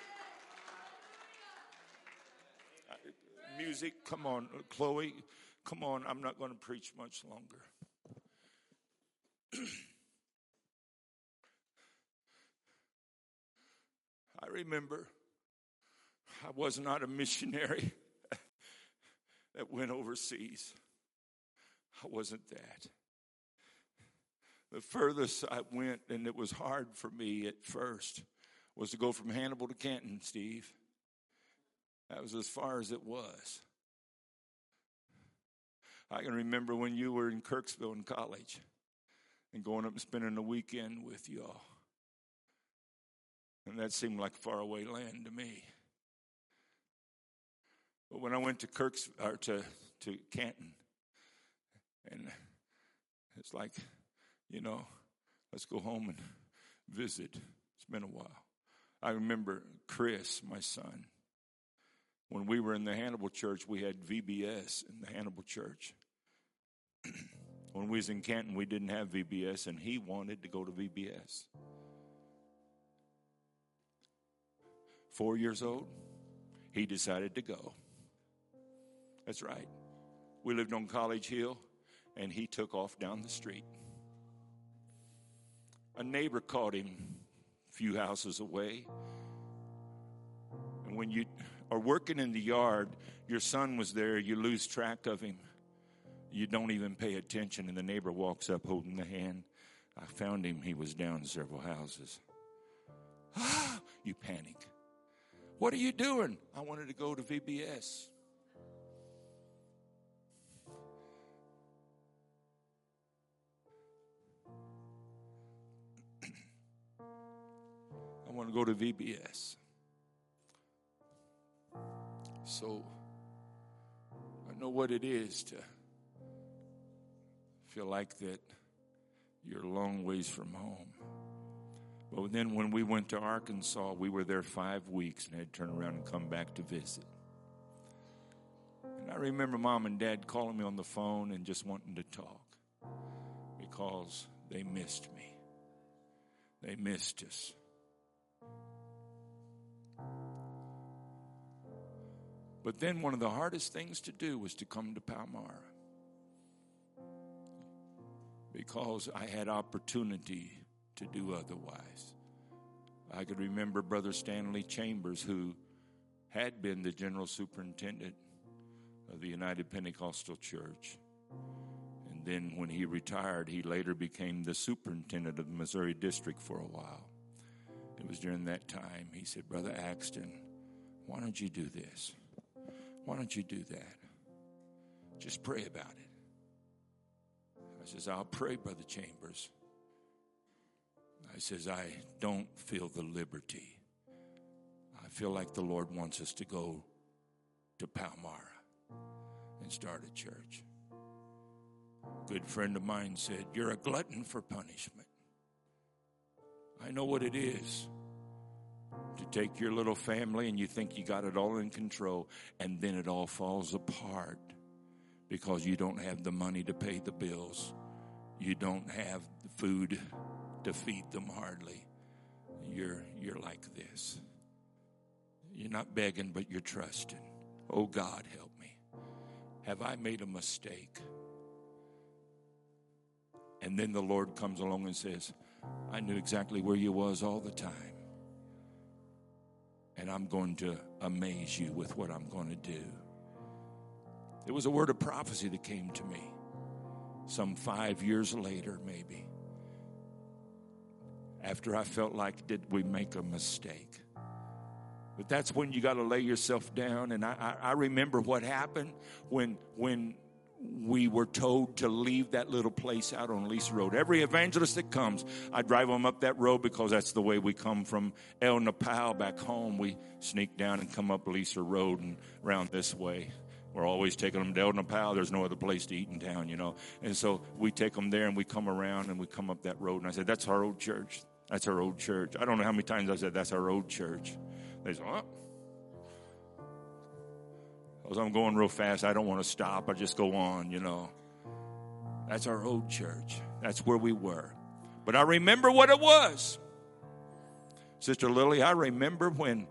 Music, come on, Chloe. Come on, I'm not going to preach much longer. I remember I was not a missionary that went overseas. I wasn't that. The furthest I went, and it was hard for me at first, was to go from Hannibal to Canton, Steve. That was as far as it was. I can remember when you were in Kirksville in college and going up and spending a weekend with y'all. And that seemed like faraway land to me. But when I went to Kirks or to, to Canton, and it's like, you know, let's go home and visit. It's been a while. I remember Chris, my son. When we were in the Hannibal church, we had VBS in the Hannibal church. when we was in Canton, we didn't have VBS, and he wanted to go to VBS. Four years old, he decided to go. That's right. We lived on College Hill, and he took off down the street. A neighbor caught him a few houses away. And when you are working in the yard, your son was there, you lose track of him. You don't even pay attention, and the neighbor walks up holding the hand. I found him, he was down several houses. You panic. What are you doing? I wanted to go to VBS. Want to go to VBS. So I know what it is to feel like that you're a long ways from home. But then when we went to Arkansas, we were there five weeks and had to turn around and come back to visit. And I remember mom and dad calling me on the phone and just wanting to talk because they missed me. They missed us. But then one of the hardest things to do was to come to Palmyra because I had opportunity to do otherwise. I could remember Brother Stanley Chambers, who had been the general superintendent of the United Pentecostal Church. And then when he retired, he later became the superintendent of the Missouri District for a while. It was during that time he said, Brother Axton, why don't you do this? Why don't you do that? Just pray about it. I says, I'll pray, Brother Chambers. I says, I don't feel the liberty. I feel like the Lord wants us to go to Palmyra and start a church. A good friend of mine said, You're a glutton for punishment. I know what it is to take your little family and you think you got it all in control, and then it all falls apart because you don't have the money to pay the bills. You don't have the food to feed them hardly. You're, you're like this. You're not begging, but you're trusting. Oh God, help me. Have I made a mistake? And then the Lord comes along and says, I knew exactly where you was all the time. And I'm going to amaze you with what I'm going to do. It was a word of prophecy that came to me some five years later, maybe, after I felt like, did we make a mistake? But that's when you got to lay yourself down. And I, I, I remember what happened when, when we were told to leave that little place out on Lisa Road. Every evangelist that comes, I drive them up that road because that's the way we come from El Nopal back home. We sneak down and come up Lisa Road and around this way. We're always taking them to El Nopal. There's no other place to eat in town, you know. And so we take them there and we come around and we come up that road. And I said, That's our old church. That's our old church. I don't know how many times I said, That's our old church. They said, Oh. As I'm going real fast, I don't want to stop. I just go on, you know. That's our old church. That's where we were. But I remember what it was. Sister Lily, I remember when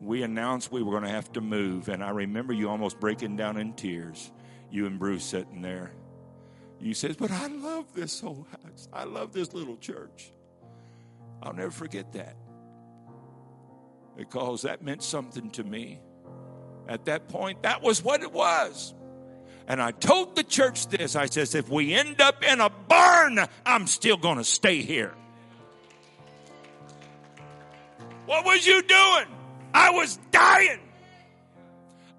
we announced we were going to have to move, and I remember you almost breaking down in tears. You and Bruce sitting there. You says, but I love this whole house. I love this little church. I'll never forget that. Because that meant something to me. At that point, that was what it was. And I told the church this. I says, if we end up in a barn, I'm still going to stay here. What was you doing? I was dying.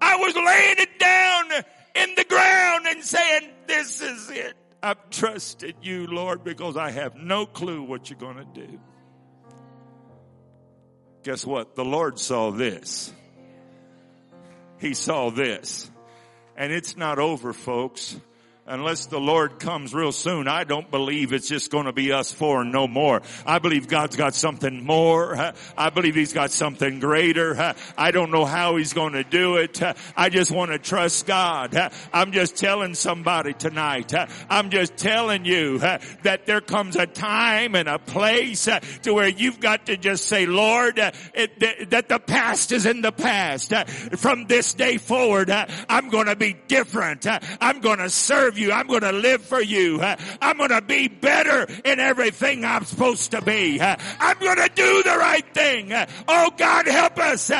I was laying it down in the ground and saying, this is it. I've trusted you, Lord, because I have no clue what you're going to do. Guess what? The Lord saw this. He saw this. And it's not over, folks unless the Lord comes real soon, I don't believe it's just going to be us four and no more. I believe God's got something more. I believe He's got something greater. I don't know how He's going to do it. I just want to trust God. I'm just telling somebody tonight. I'm just telling you that there comes a time and a place to where you've got to just say, Lord, that the past is in the past. From this day forward, I'm going to be different. I'm going to serve you. I'm going to live for you. I'm going to be better in everything I'm supposed to be. I'm going to do the right thing. Oh God, help us.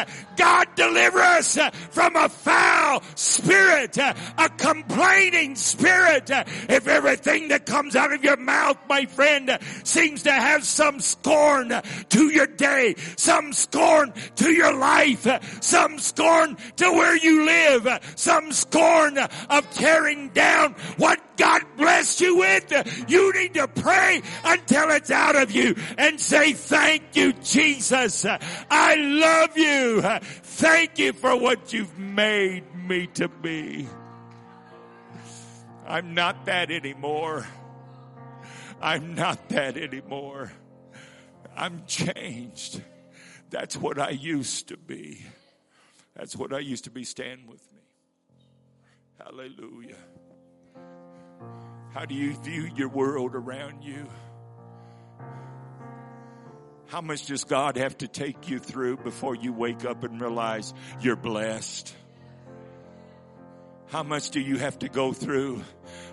God, deliver us from a foul spirit, a complaining spirit. If everything that comes out of your mouth, my friend, seems to have some scorn to your day, some scorn to your life, some scorn to where you live, some scorn of tearing down what God blessed you with. You need to pray until it's out of you and say, thank you, Jesus. I love you. Thank you for what you've made me to be. I'm not that anymore. I'm not that anymore. I'm changed. That's what I used to be. That's what I used to be. Stand with me. Hallelujah. How do you view your world around you? How much does God have to take you through before you wake up and realize you're blessed? How much do you have to go through?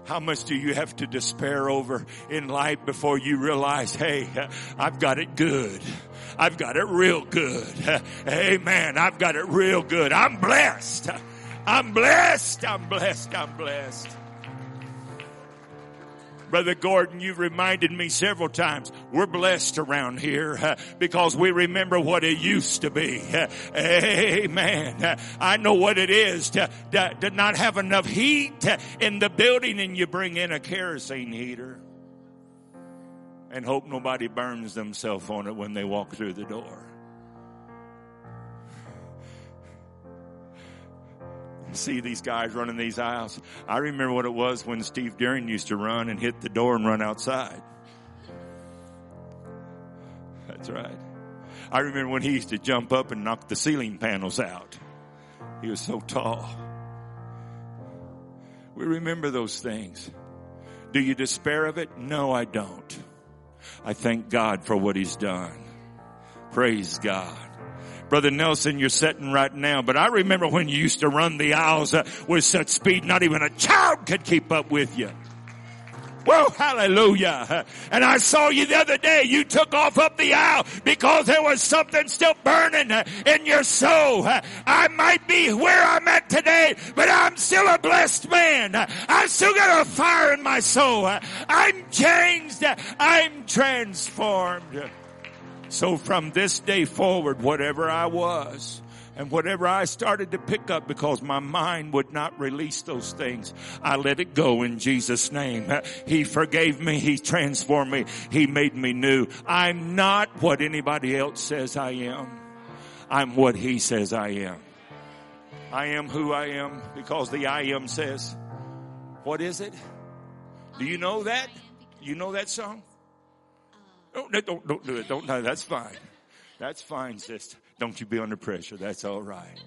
How much do you have to despair over in life before you realize, hey, I've got it good. I've got it real good. Amen. I've got it real good. I'm blessed. I'm blessed. I'm blessed. I'm blessed. Brother Gordon, you've reminded me several times we're blessed around here uh, because we remember what it used to be. Uh, amen. Uh, I know what it is to, to, to not have enough heat in the building and you bring in a kerosene heater and hope nobody burns themselves on it when they walk through the door. See these guys running these aisles. I remember what it was when Steve Deering used to run and hit the door and run outside. That's right. I remember when he used to jump up and knock the ceiling panels out. He was so tall. We remember those things. Do you despair of it? No, I don't. I thank God for what he's done. Praise God. Brother Nelson, you're sitting right now, but I remember when you used to run the aisles uh, with such speed, not even a child could keep up with you. Whoa, hallelujah. And I saw you the other day. You took off up the aisle because there was something still burning in your soul. I might be where I'm at today, but I'm still a blessed man. I still got a fire in my soul. I'm changed. I'm transformed. So from this day forward, whatever I was, and whatever I started to pick up because my mind would not release those things, I let it go in Jesus name. He forgave me. He transformed me. He made me new. I'm not what anybody else says I am. I'm what he says I am. I am who I am because the I am says, what is it? Do you know that? You know that song? Don't, don't, don't do it. Don't, no, that's fine. That's fine, sister. Don't you be under pressure. That's all right.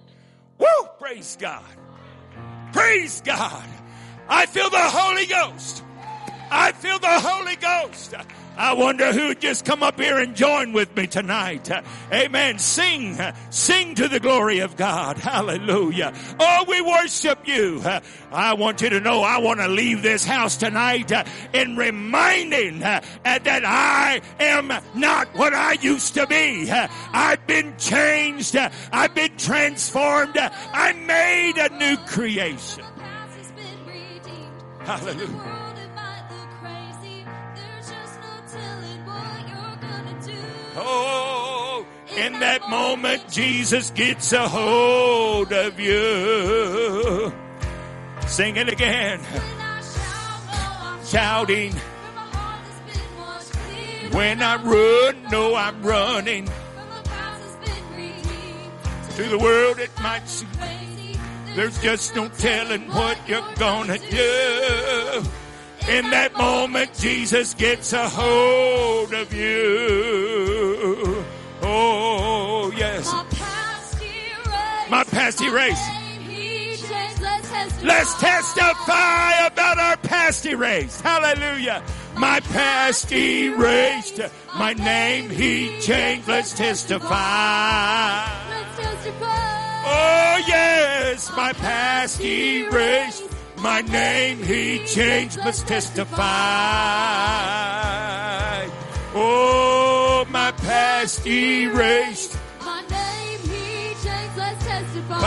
Woo! Praise God. Praise God. I feel the Holy Ghost. I feel the Holy Ghost. I wonder who would just come up here and join with me tonight. Amen. Sing, sing to the glory of God. Hallelujah. Oh, we worship you. I want you to know I want to leave this house tonight in reminding that I am not what I used to be. I've been changed. I've been transformed. I'm made a new creation. past has been redeemed. Hallelujah. In that moment, Jesus gets a hold of you. Sing it again. Shouting. When I run, no, I'm running. To the world, it might seem there's just no telling what you're gonna do. In that moment, Jesus gets a hold of you. Oh, yes. My past erased. My past erased. Name he changed. Let's testify. About our past erased. Hallelujah. My past erased. My name he changed. Let's testify. Let's testify. Oh yes, my past erased. My name he changed. Let's testify. Oh, my past erased. My name he changed. Let's testify.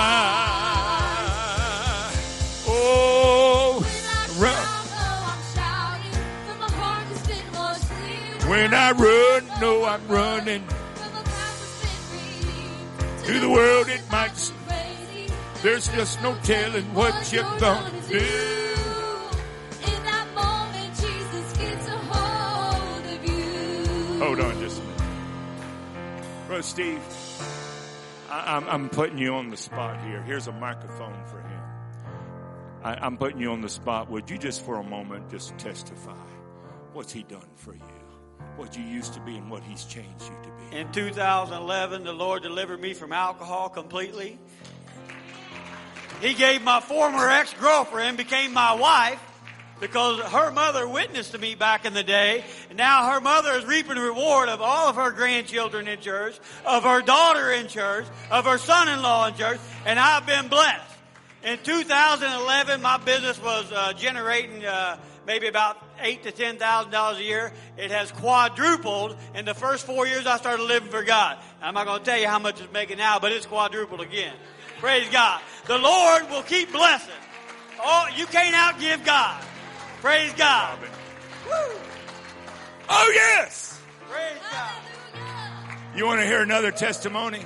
Oh, When I run. shout, oh, I'm shouting. From a heart that's been washed when I run, no, I'm running. From a past that's been redeemed. To the world it might seem Crazy. there's just no telling what you're gonna do. In that moment, Jesus gets a hold of you. Hold on just. Brother Steve, I, I'm, I'm putting you on the spot here. Here's a microphone for him. I, I'm putting you on the spot. Would you just for a moment just testify? What's he done for you? What you used to be and what he's changed you to be. In 2011, the Lord delivered me from alcohol completely. He gave my former ex-girlfriend, became my wife, because her mother witnessed to me back in the day, and now her mother is reaping the reward of all of her grandchildren in church, of her daughter in church, of her son-in-law in church, and I've been blessed. In 2011, my business was uh, generating uh, maybe about eight to ten thousand dollars a year. It has quadrupled in the first four years I started living for God. I'm not going to tell you how much it's making now, but it's quadrupled again. Praise God. The Lord will keep blessing. Oh, you can't outgive God. Praise God. Woo. Oh yes! Praise God. You want to hear another testimony?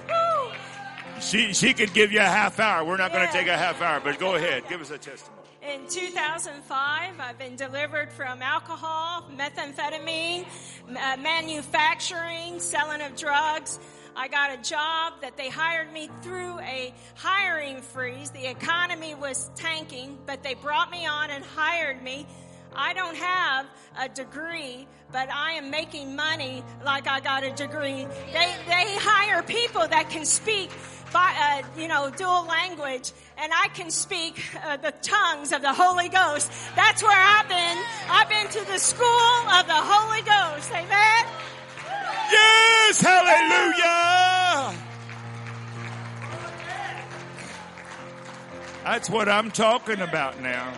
She she could give you a half hour. We're not going to take a half hour, but go ahead. Give us a testimony. In 2005, I've been delivered from alcohol, methamphetamine, uh, manufacturing, selling of drugs. I got a job that they hired me through a hiring freeze. The economy was tanking, but they brought me on and hired me. I don't have a degree, but I am making money like I got a degree. They, they hire people that can speak, by, uh, you know, dual language, and I can speak uh, the tongues of the Holy Ghost. That's where I've been. I've been to the school of the Holy Ghost. Amen. Yes, hallelujah. That's what I'm talking about now.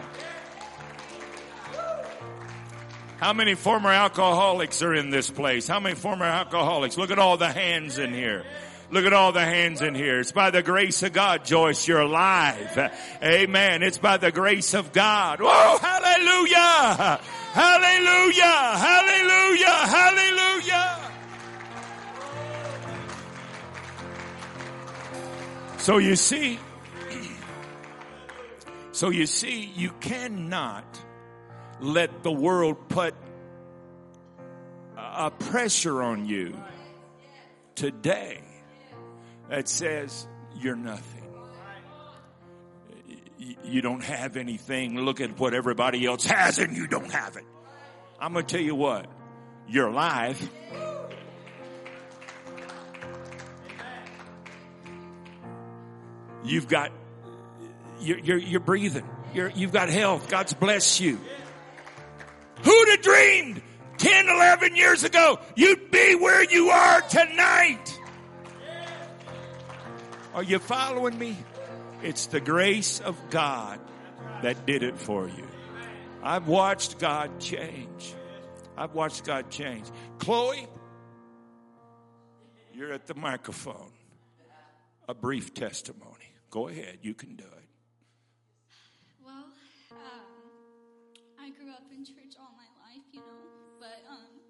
How many former alcoholics are in this place? How many former alcoholics? Look at all the hands in here. Look at all the hands in here. It's by the grace of God, Joyce, you're alive. Amen. It's by the grace of God. Whoa, hallelujah. Hallelujah. Hallelujah. Hallelujah. So you see, so you see, you cannot let the world put a pressure on you today that says you're nothing. You don't have anything. Look at what everybody else has and you don't have it. I'm going to tell you what, you're alive. You've got, you're, you're, you're breathing. You're, you've got health. God's blessed you. Who'd have dreamed 10, 11 years ago, you'd be where you are tonight. Are you following me? It's the grace of God that did it for you. I've watched God change. I've watched God change. Chloe, you're at the microphone. A brief testimony. Go ahead, you can do it. Grew up in church all my life, you know, but, um,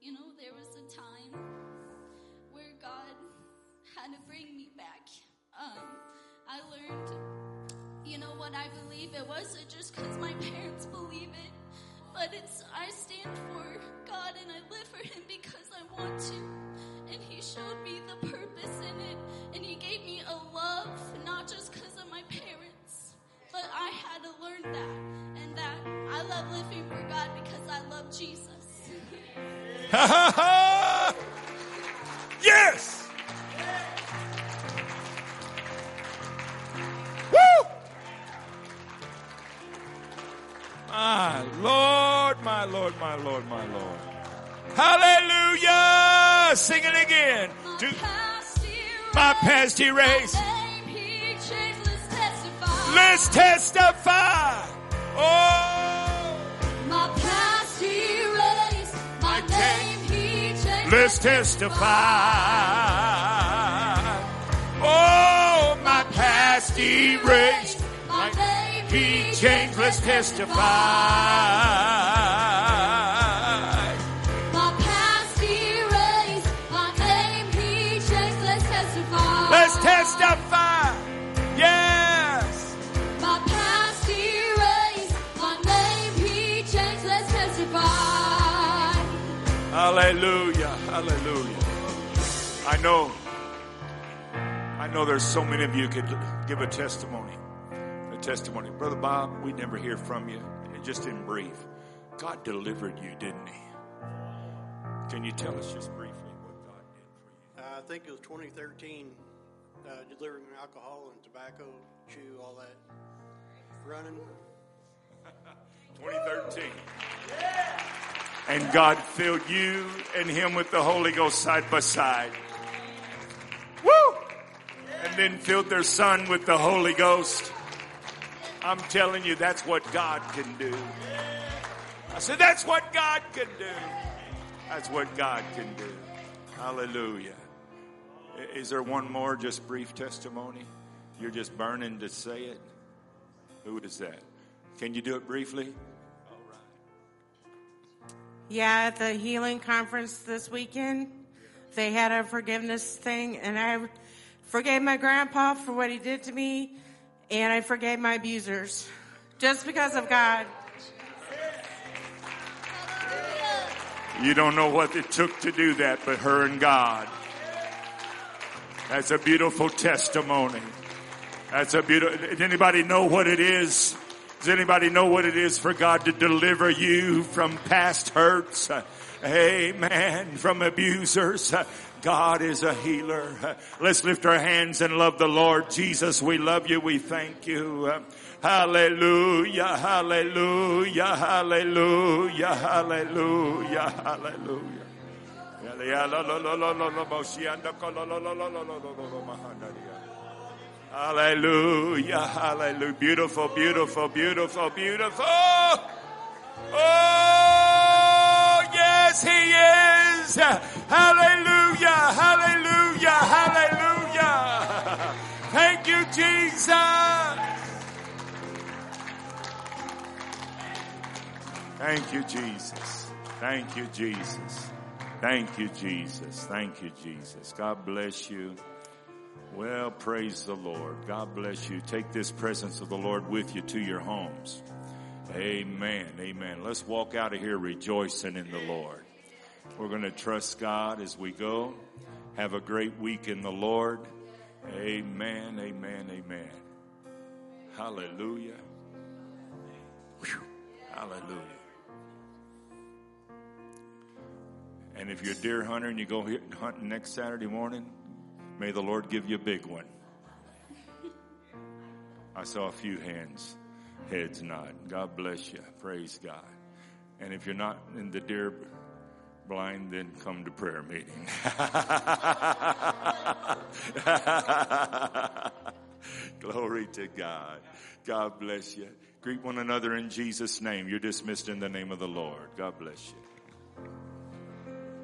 you know, there was a time where God had to bring me back. Um, I learned, you know, what I believe. It wasn't just because my parents believe it, but it's, I stand for God and I live for Him because I want to. And He showed me the purpose in it, and He gave me a love, not just because of my parents, but I had to learn that, and that I love living for God because I love Jesus. Ha ha ha! Yes! Woo! My Lord, my Lord, my Lord, my Lord. Hallelujah! Sing it again. My past year Let's testify. Oh, My past erased, my name He changed, let's testify. Oh, my past erased. my name He changed, let's testify. Hallelujah. Hallelujah. I know. I know there's so many of you could give a testimony. A testimony. Brother Bob, we never hear from you. And just in brief, God delivered you, didn't he? Can you tell us just briefly what God did for you? Uh, I think it was 2013, uh, delivering alcohol and tobacco, chew, all that. Running. 2013. And God filled you and him with the Holy Ghost side by side. Woo! And then filled their son with the Holy Ghost. I'm telling you, that's what God can do. I said, that's what God can do. That's what God can do. Hallelujah. Is there one more just brief testimony? You're just burning to say it? Who is that? Can you do it briefly? Yeah, at the healing conference this weekend, they had a forgiveness thing, and I forgave my grandpa for what he did to me, and I forgave my abusers just because of God. You don't know what it took to do that, but her and God. That's a beautiful testimony. That's a beautiful. Anybody know what it is? Does anybody know what it is for God to deliver you from past hurts? Uh, Amen. From abusers. Uh, God is a healer. Uh, Let's lift our hands and love the Lord. Jesus, we love you. We thank you. Uh, Hallelujah. Hallelujah. Hallelujah. Hallelujah. Hallelujah. Hallelujah, hallelujah. Beautiful, beautiful, beautiful, beautiful. Oh, yes, He is. Hallelujah, hallelujah, hallelujah. Thank you, Jesus. Thank you, Jesus. Thank you, Jesus. Thank you, Jesus. Thank you, Jesus. God bless you. Well, praise the Lord. God bless you. Take this presence of the Lord with you to your homes. Amen. Amen. Let's walk out of here rejoicing in the Lord. We're going to trust God as we go. Have a great week in the Lord. Amen. Amen. Amen. Hallelujah. Whew. Hallelujah. And if you're a deer hunter and you go hunting next Saturday morning, may the Lord give you a big one. I saw a few hands, heads nod. God bless you. Praise God. And if you're not in the deer blind, then come to prayer meeting. Glory to God. God bless you. Greet one another in Jesus' name. You're dismissed in the name of the Lord. God bless you.